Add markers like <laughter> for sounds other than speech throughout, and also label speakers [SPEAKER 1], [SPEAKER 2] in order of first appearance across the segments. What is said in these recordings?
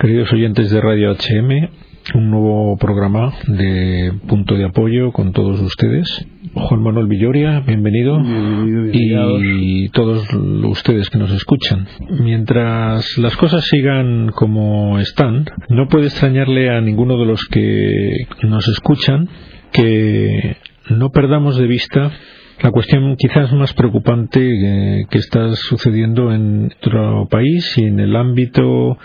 [SPEAKER 1] Queridos oyentes de Radio HM, un nuevo programa de punto de apoyo con todos ustedes. Juan Manuel Villoria, bienvenido. y todos ustedes que nos escuchan. Mientras las cosas sigan como están, no puede extrañarle a ninguno de los que nos escuchan que no perdamos de vista la cuestión quizás más preocupante que, que está sucediendo en nuestro país y en el ámbito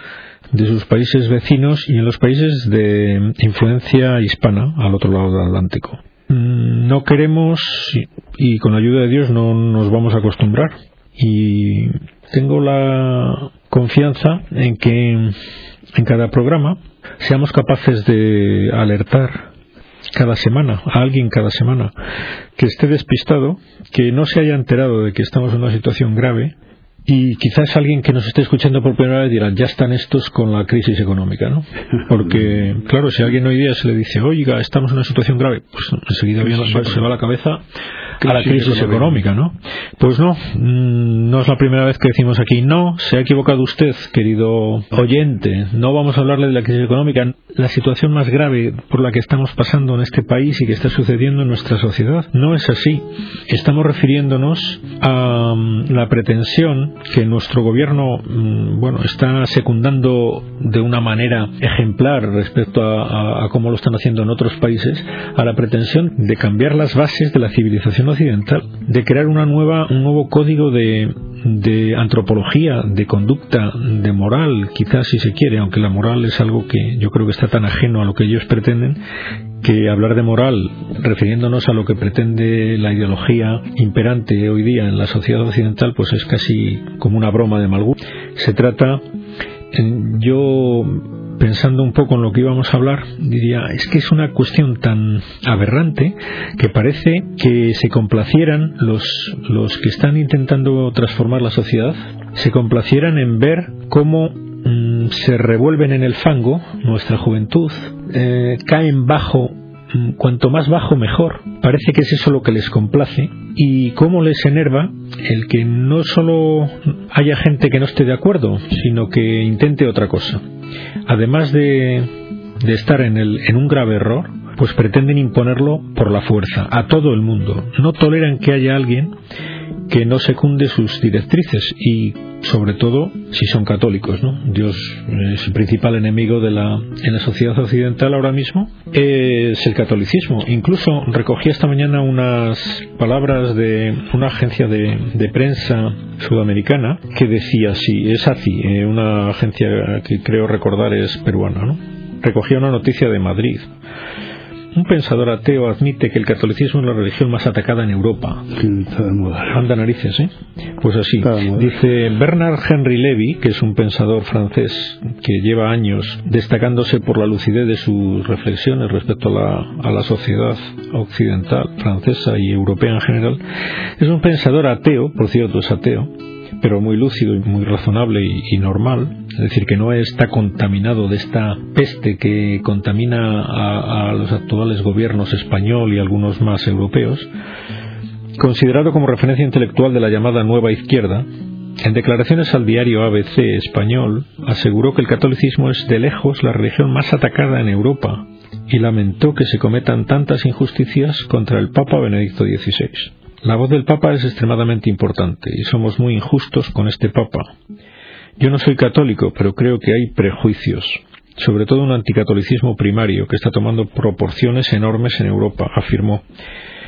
[SPEAKER 1] de sus países vecinos y en los países de influencia hispana al otro lado del Atlántico. Mm, no queremos y con la ayuda de Dios no nos vamos a acostumbrar y tengo la confianza en que en cada programa seamos capaces de alertar cada semana, a alguien cada semana, que esté despistado, que no se haya enterado de que estamos en una situación grave y quizás alguien que nos esté escuchando por primera vez dirá, ya están estos con la crisis económica, ¿no? <laughs> Porque, claro, si a alguien hoy día se le dice, oiga, estamos en una situación grave, pues enseguida se va a la cabeza a la crisis económica, ¿no? Pues no, mm, no es la primera vez que decimos aquí, no, se ha equivocado usted, querido oyente, no vamos a hablarle de la crisis económica, la situación más grave por la que estamos pasando en este país y que está sucediendo en nuestra sociedad. No es así. Estamos refiriéndonos a mm, la pretensión que nuestro gobierno, mm, bueno, está secundando de una manera ejemplar respecto a, a cómo lo están haciendo en otros países, a la pretensión de cambiar las bases de la civilización occidental, de crear una nueva, un nuevo código de, de antropología, de conducta, de moral, quizás si se quiere, aunque la moral es algo que yo creo que está tan ajeno a lo que ellos pretenden, que hablar de moral, refiriéndonos a lo que pretende la ideología imperante hoy día en la sociedad occidental, pues es casi como una broma de mal gusto. Se trata, yo pensando un poco en lo que íbamos a hablar, diría, es que es una cuestión tan aberrante que parece que se complacieran los, los que están intentando transformar la sociedad, se complacieran en ver cómo mm, se revuelven en el fango nuestra juventud, eh, caen bajo mm, cuanto más bajo mejor. Parece que es eso lo que les complace y cómo les enerva el que no solo haya gente que no esté de acuerdo, sino que intente otra cosa además de, estar en, el, en un grave error, pues pretenden imponerlo por la fuerza a todo el mundo. No toleran que haya alguien que no secunde sus directrices y sobre todo si son católicos, ¿no? Dios es el principal enemigo de la en la sociedad occidental ahora mismo es el catolicismo. Incluso recogí esta mañana unas palabras de una agencia de, prensa sudamericana que decía así, es ACI, eh, una agencia que creo recordar es peruana, ¿no? Recogía una noticia de Madrid un pensador ateo admite que el catolicismo es la religión más atacada en Europa. Anda narices, ¿eh? Pues así. Dice Bernard Henry Levy, que es un pensador francés que lleva años destacándose por la lucidez de sus reflexiones respecto a la, a la sociedad occidental, francesa y europea en general. Es un pensador ateo, por cierto, es ateo, pero muy lúcido y muy razonable y, normal, es decir, que no está contaminado de esta peste que contamina a, los actuales gobiernos español y algunos más europeos, considerado como referencia intelectual de la llamada nueva izquierda, en declaraciones al diario ABC español, aseguró que el catolicismo es de lejos la religión más atacada en Europa y lamentó que se cometan tantas injusticias contra el Papa Benedicto XVI. La voz del Papa es extremadamente importante y somos muy injustos con este Papa. Yo no soy católico, pero creo que hay prejuicios, sobre todo un anticatolicismo primario que está tomando proporciones enormes en Europa, afirmó.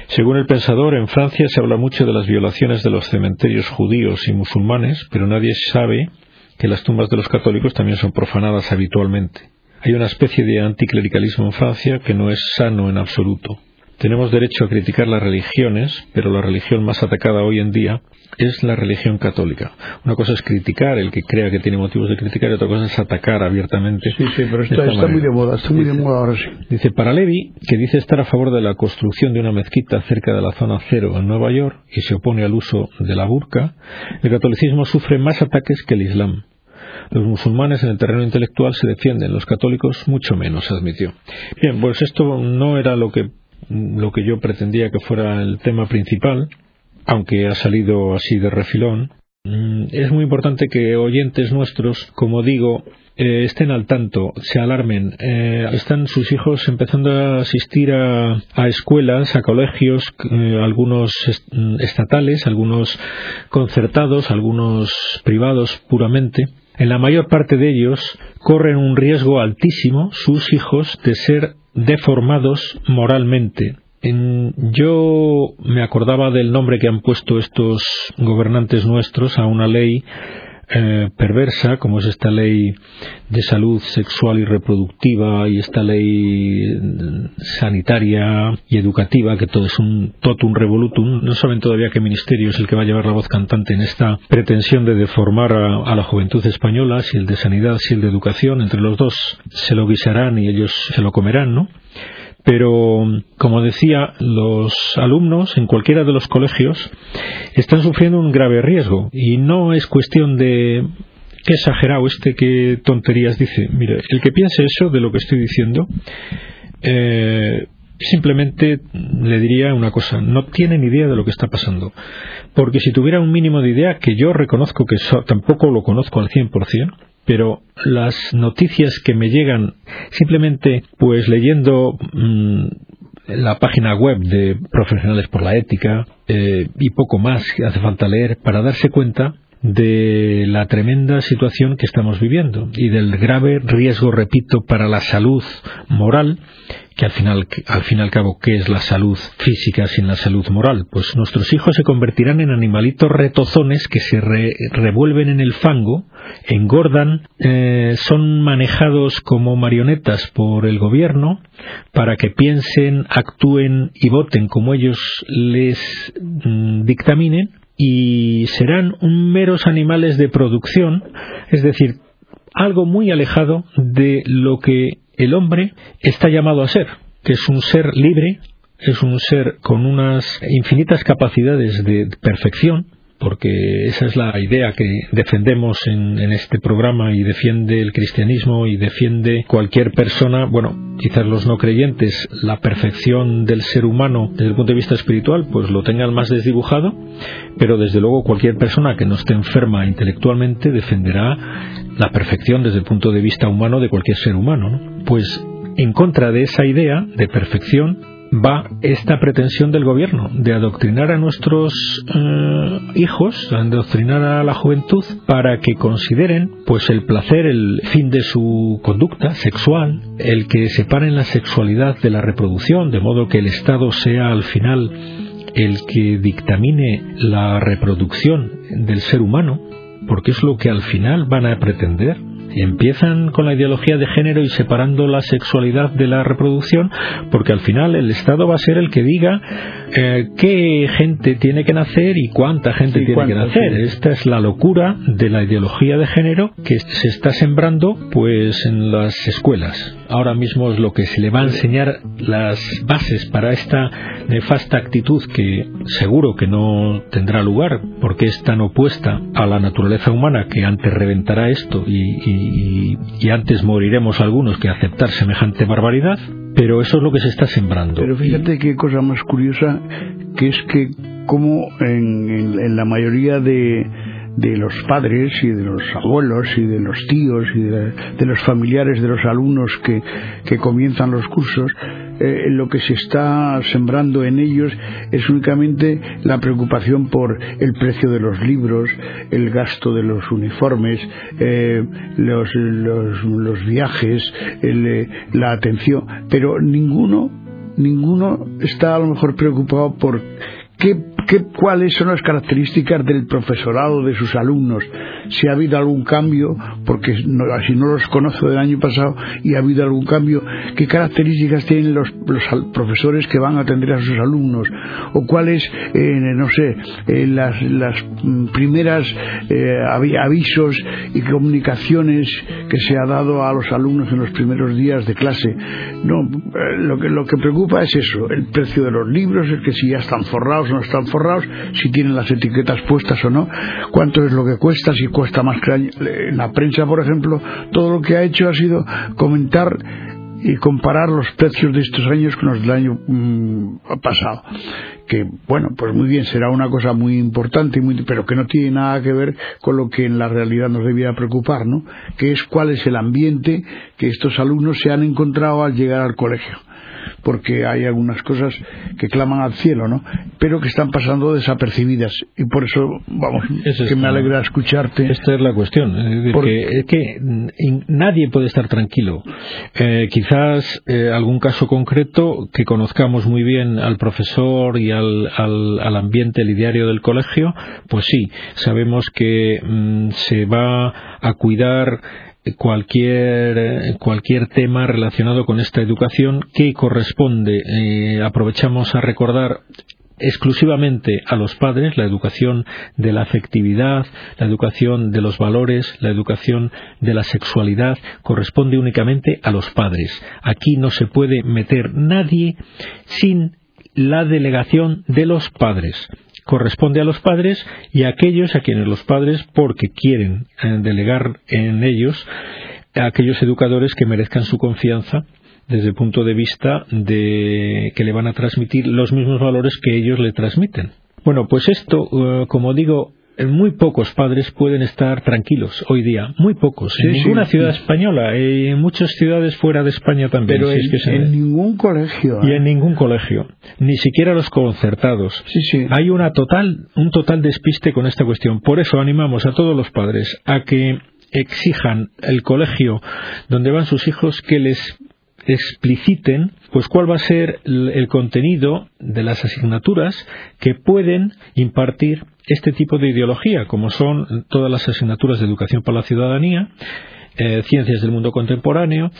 [SPEAKER 1] Según el pensador, en Francia se habla mucho de las violaciones de los cementerios judíos y musulmanes, pero nadie sabe que las tumbas de los católicos también son profanadas habitualmente. Hay una especie de anticlericalismo en Francia que no es sano en absoluto. Tenemos derecho a criticar las religiones, pero la religión más atacada hoy en día es la religión católica. Una cosa es criticar, el que crea que tiene motivos de criticar, y otra cosa es atacar abiertamente.
[SPEAKER 2] Sí, sí, pero está, muy de moda, está muy de moda ahora sí.
[SPEAKER 1] Dice, para Levi, que dice estar a favor de la construcción de una mezquita cerca de la zona cero en Nueva York y se opone al uso de la burka, el catolicismo sufre más ataques que el islam. Los musulmanes en el terreno intelectual se defienden, los católicos mucho menos, admitió. Bien, pues esto no era lo que lo que yo pretendía que fuera el tema principal, aunque ha salido así de refilón, Mm, es muy importante que oyentes nuestros, como digo, eh, estén al tanto, se alarmen. Eh, están sus hijos empezando a asistir a, escuelas, a colegios, eh, algunos mm, estatales, algunos concertados, algunos privados puramente. En la mayor parte de ellos corren un riesgo altísimo sus hijos de ser deformados moralmente. yo me acordaba del nombre que han puesto estos gobernantes nuestros a una ley eh, perversa, como es esta ley de salud sexual y reproductiva y esta ley mm, sanitaria y educativa, que todo es un totum revolutum, no saben todavía qué ministerio es el que va a llevar la voz cantante en esta pretensión de deformar a, la juventud española, si el de sanidad, si el de educación, entre los dos se lo guisarán y ellos se lo comerán, ¿no? Pero, como decía, los alumnos en cualquiera de los colegios están sufriendo un grave riesgo y no es cuestión de qué exagerado este, qué tonterías dice. Mire, el que piense eso de lo que estoy diciendo, eh, simplemente le diría una cosa, no tiene ni idea de lo que está pasando. Porque si tuviera un mínimo de idea, que yo reconozco que tampoco lo conozco al 100%, pero las noticias que me llegan simplemente pues leyendo mm, la página web de Profesionales por la Ética eh, y poco más que hace falta leer para darse cuenta de la tremenda situación que estamos viviendo y del grave riesgo, repito, para la salud moral que al final, al fin y al cabo, ¿qué es la salud física sin la salud moral? Pues nuestros hijos se convertirán en animalitos retozones que se revuelven en el fango, engordan, eh, son manejados como marionetas por el gobierno para que piensen, actúen y voten como ellos les mm, dictaminen y serán meros animales de producción, es decir, algo muy alejado de lo que el hombre está llamado a ser, que es un ser libre, es un ser con unas infinitas capacidades de perfección, porque esa es la idea que defendemos en, este programa y defiende el cristianismo y defiende cualquier persona, bueno, quizás los no creyentes, la perfección del ser humano desde el punto de vista espiritual, pues lo tengan más desdibujado, pero desde luego cualquier persona que no esté enferma intelectualmente defenderá la perfección desde el punto de vista humano de cualquier ser humano. Pues en contra de esa idea de perfección va esta pretensión del gobierno de adoctrinar a nuestros eh, hijos, adoctrinar a la juventud para que consideren pues el placer el fin de su conducta sexual, el que separen la sexualidad de la reproducción, de modo que el Estado sea al final el que dictamine la reproducción del ser humano, porque es lo que al final van a pretender empiezan con la ideología de género y separando la sexualidad de la reproducción, porque al final el Estado va a ser el que diga eh, qué gente tiene que nacer y cuánta gente tiene que nacer. Esta es la locura de la ideología de género que se está sembrando pues en las escuelas. Ahora mismo es lo que se le va a enseñar las bases para esta nefasta actitud que seguro que no tendrá lugar porque es tan opuesta a la naturaleza humana que antes reventará esto y y, antes moriremos algunos que aceptar semejante barbaridad, pero eso es lo que se está sembrando.
[SPEAKER 2] Pero fíjate qué cosa más curiosa, que es que como en, la mayoría de, de los padres y de los abuelos y de los tíos y de, los familiares de los alumnos que, que comienzan los cursos, eh, lo que se está sembrando en ellos es únicamente la preocupación por el precio de los libros, el gasto de los uniformes, eh, los, los, viajes, eh, la atención, pero ninguno, ninguno está a lo mejor preocupado por qué cuáles son las características del profesorado de sus alumnos, si ha habido algún cambio, porque así no los conozco del año pasado y ha habido algún cambio, qué características tienen los, profesores que van a atender a sus alumnos, o cuáles, eh, no sé, eh, las, primeras eh, avisos y comunicaciones que se ha dado a los alumnos en los primeros días de clase. No, lo que, lo que preocupa es eso, el precio de los libros, el que si ya están forrados o no están forrados, si tienen las etiquetas puestas o no, cuánto es lo que cuesta, si cuesta más que en la prensa, por ejemplo, todo lo que ha hecho ha sido comentar y comparar los precios de estos años con los del año mm, pasado que, bueno, pues muy bien, será una cosa muy importante, muy, pero que no tiene nada que ver con lo que en la realidad nos debía preocupar, ¿no? Que es cuál es el ambiente que estos alumnos se han encontrado al llegar al colegio porque hay algunas cosas que claman al cielo, ¿no? Pero que están pasando desapercibidas y por eso, vamos, es que me alegra escucharte.
[SPEAKER 1] Esta es la cuestión, es que, nadie puede estar tranquilo. Eh, quizás eh, algún caso concreto que conozcamos muy bien al profesor y al, al, ambiente lidiario del colegio, pues sí, sabemos que mm, se va a cuidar cualquier, cualquier tema relacionado con esta educación que corresponde, eh, aprovechamos a recordar exclusivamente a los padres, la educación de la afectividad, la educación de los valores, la educación de la sexualidad, corresponde únicamente a los padres. Aquí no se puede meter nadie sin la delegación de los padres corresponde a los padres y a aquellos a quienes los padres, porque quieren eh, delegar en ellos, a aquellos educadores que merezcan su confianza desde el punto de vista de que le van a transmitir los mismos valores que ellos le transmiten. Bueno, pues esto, eh, como digo, muy pocos padres pueden estar tranquilos hoy día, muy pocos, en ninguna ciudad española, y en muchas ciudades fuera de España también.
[SPEAKER 2] Pero en, ningún colegio.
[SPEAKER 1] Y en ¿eh? ningún colegio, ni siquiera los concertados. Hay una total, un total despiste con esta cuestión. Por eso animamos a todos los padres a que exijan el colegio donde van sus hijos que les expliciten pues cuál va a ser el contenido de las asignaturas que pueden impartir este tipo de ideología, como son todas las asignaturas de educación para la ciudadanía, eh, ciencias del mundo contemporáneo,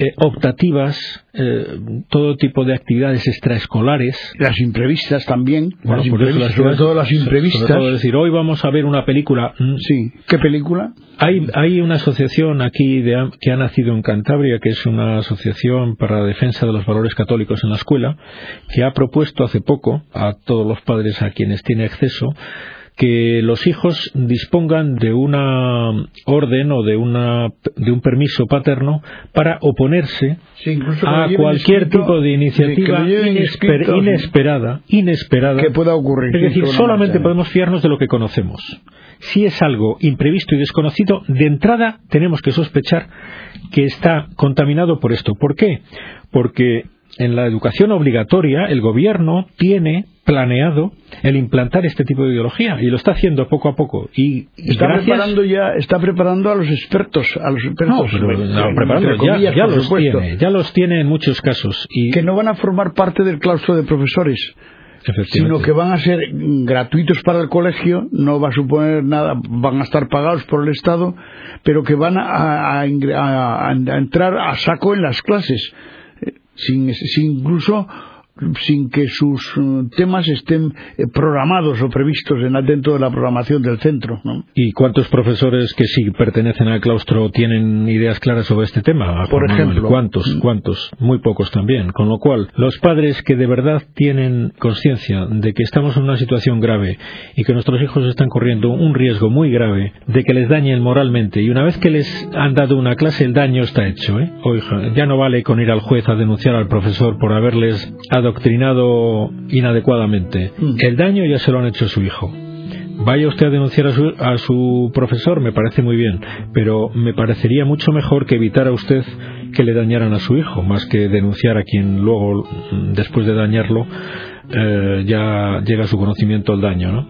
[SPEAKER 1] eh, optativas, eh, todo tipo de actividades extraescolares.
[SPEAKER 2] Las imprevistas también. sobre todo las imprevistas.
[SPEAKER 1] decir, hoy vamos a ver una película.
[SPEAKER 2] Mm. Sí. ¿Qué película?
[SPEAKER 1] Hay, hay una asociación aquí de, que ha nacido en Cantabria, que es una asociación para la defensa de los valores católicos en la escuela, que ha propuesto hace poco a todos los padres a quienes tiene acceso que los hijos dispongan de una orden o de, una, de un permiso paterno para oponerse a cualquier tipo de iniciativa inesperada, inesperada
[SPEAKER 2] que pueda ocurrir.
[SPEAKER 1] Es decir, solamente podemos fiarnos de lo que conocemos. Si es algo imprevisto y desconocido, de entrada tenemos que sospechar que está contaminado por esto. ¿Por qué? Porque en la educación obligatoria el gobierno tiene planeado el implantar este tipo de ideología y lo está haciendo poco a poco. Y,
[SPEAKER 2] está preparando ya está preparando a los expertos a los expertos
[SPEAKER 1] ya, los tiene ya los tiene en muchos casos y
[SPEAKER 2] que no van a formar parte del claustro de profesores sino que van a ser gratuitos para el colegio, no va a suponer nada, van a estar pagados por el Estado, pero que van a, a entrar a saco en las clases sin, sin incluso sin que sus eh, temas estén eh, programados o previstos en, dentro de la programación del centro.
[SPEAKER 1] ¿Y cuántos profesores que sí pertenecen al claustro tienen ideas claras sobre este tema?
[SPEAKER 2] Por ejemplo.
[SPEAKER 1] ¿Cuántos? Mm. ¿Cuántos? Muy pocos también. Con lo cual, los padres que de verdad tienen conciencia de que estamos en una situación grave y que nuestros hijos están corriendo un riesgo muy grave de que les dañen moralmente y una vez que les han dado una clase el daño está hecho. ¿eh? Oiga, ya no vale con ir al juez a denunciar al profesor por haberles adoctrinado inadecuadamente. Mm. El daño ya se lo han hecho a su hijo. Vaya usted a denunciar a su, profesor, me parece muy bien, pero me parecería mucho mejor que evitara usted que le dañaran a su hijo, más que denunciar a quien luego, mm, después de dañarlo, eh, ya llega a su conocimiento el daño. ¿no?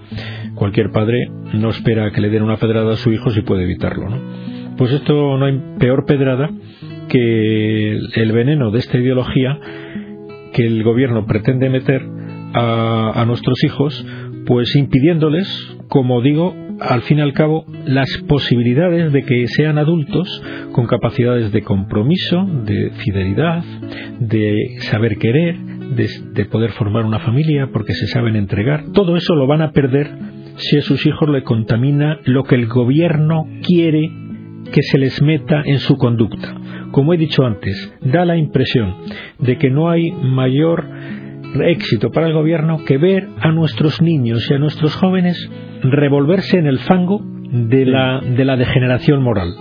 [SPEAKER 1] Cualquier padre no espera que le den una pedrada a su hijo si puede evitarlo. ¿no? Pues esto no hay peor pedrada que el veneno de esta ideología que el gobierno pretende meter a, nuestros hijos, pues impidiéndoles, como digo, al fin y al cabo, las posibilidades de que sean adultos con capacidades de compromiso, de fidelidad, de saber querer, de, de, poder formar una familia porque se saben entregar. Todo eso lo van a perder si a sus hijos le contamina lo que el gobierno quiere que se les meta en su conducta. Como he dicho antes, da la impresión de que no hay mayor éxito para el gobierno que ver a nuestros niños y a nuestros jóvenes revolverse en el fango de la, de la degeneración moral.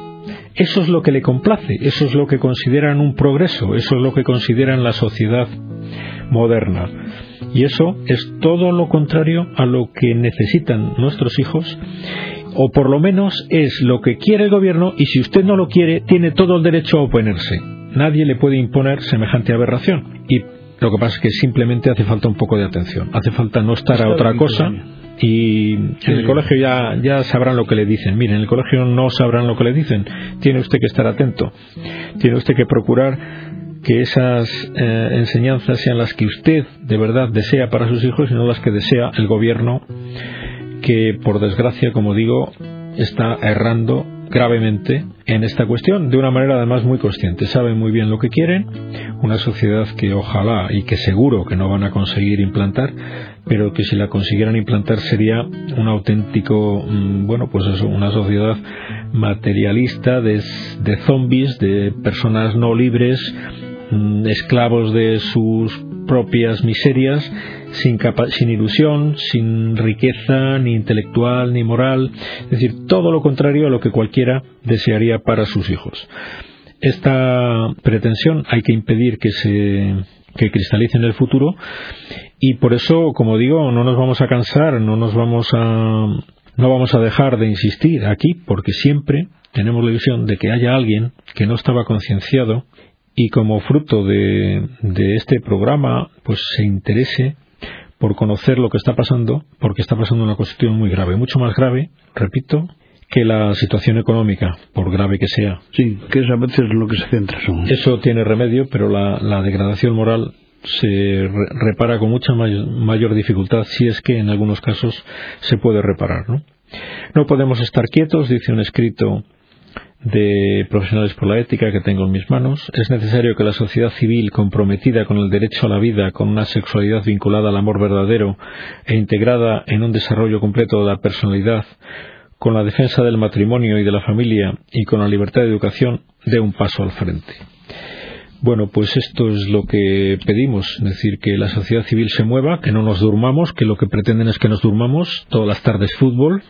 [SPEAKER 1] Eso es lo que le complace, eso es lo que consideran un progreso, eso es lo que consideran la sociedad moderna. Y eso es todo lo contrario a lo que necesitan nuestros hijos o por lo menos es lo que quiere el gobierno y si usted no lo quiere tiene todo el derecho a oponerse. Nadie le puede imponer semejante aberración. Y lo que pasa es que simplemente hace falta un poco de atención. Hace falta no estar a otra cosa y en el colegio ya, ya sabrán lo que le dicen. Mire, en el colegio no sabrán lo que le dicen. Tiene usted que estar atento. Tiene usted que procurar que esas eh, enseñanzas sean las que usted de verdad desea para sus hijos y no las que desea el gobierno que por desgracia, como digo, está errando gravemente en esta cuestión de una manera además muy consciente. Saben muy bien lo que quieren, una sociedad que ojalá y que seguro que no van a conseguir implantar, pero que si la consiguieran implantar sería un auténtico, mm, bueno, pues eso, una sociedad materialista de, de zombies, de personas no libres, mm, esclavos de sus propias miserias sin, sin ilusión, sin riqueza ni intelectual ni moral, es decir, todo lo contrario a lo que cualquiera desearía para sus hijos. Esta pretensión hay que impedir que se que cristalice en el futuro y por eso, como digo, no nos vamos a cansar, no nos vamos a no vamos a dejar de insistir aquí porque siempre tenemos la ilusión de que haya alguien que no estaba concienciado y como fruto de, de este programa pues se interese por conocer lo que está pasando, porque está pasando una cuestión muy grave, mucho más grave, repito, que la situación económica, por grave que sea.
[SPEAKER 2] Sí, que es a veces lo que se centra.
[SPEAKER 1] Eso tiene remedio, pero la, degradación moral se repara con mucha mayor dificultad si es que en algunos casos se puede reparar. ¿no? no podemos estar quietos, dice un escrito de profesionales por la ética que tengo en mis manos, es necesario que la sociedad civil comprometida con el derecho a la vida, con una sexualidad vinculada al amor verdadero e integrada en un desarrollo completo de la personalidad, con la defensa del matrimonio y de la familia y con la libertad de educación, dé un paso al frente. Bueno, pues esto es lo que pedimos, es decir, que la sociedad civil se mueva, que no nos durmamos, que lo que pretenden es que nos durmamos todas las tardes fútbol,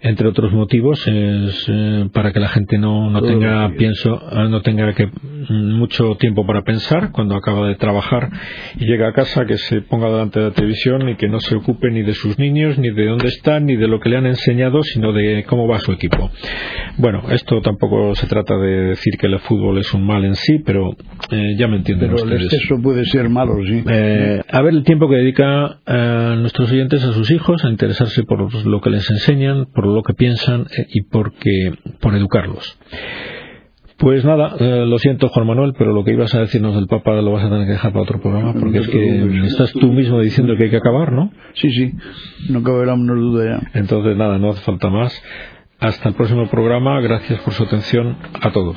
[SPEAKER 1] entre otros motivos, es, eh, para que la gente no, no tenga, pienso, eh, no tenga que mm, mucho tiempo para pensar cuando acaba de trabajar y llega a casa, que se ponga delante de la televisión y que no se ocupe ni de sus niños, ni de dónde están, ni de lo que le han enseñado, sino de cómo va su equipo. Bueno, esto tampoco se trata de decir que el fútbol es un mal en sí, pero eh, ya me entienden
[SPEAKER 2] Pero
[SPEAKER 1] ustedes.
[SPEAKER 2] el exceso puede ser malo, sí.
[SPEAKER 1] Eh, a ver el tiempo que dedica eh, nuestros oyentes a sus hijos, a interesarse por lo que les enseñan, por lo que piensan y porque, por educarlos. Pues nada, lo siento Juan Manuel, pero lo que ibas a decirnos del Papa lo vas a tener que dejar para otro programa, porque es que estás tú mismo diciendo que hay que acabar, ¿no?
[SPEAKER 2] Sí, sí, no cabe la menor duda
[SPEAKER 1] ya. Entonces nada, no hace falta más. Hasta el próximo programa, gracias por su atención a todos.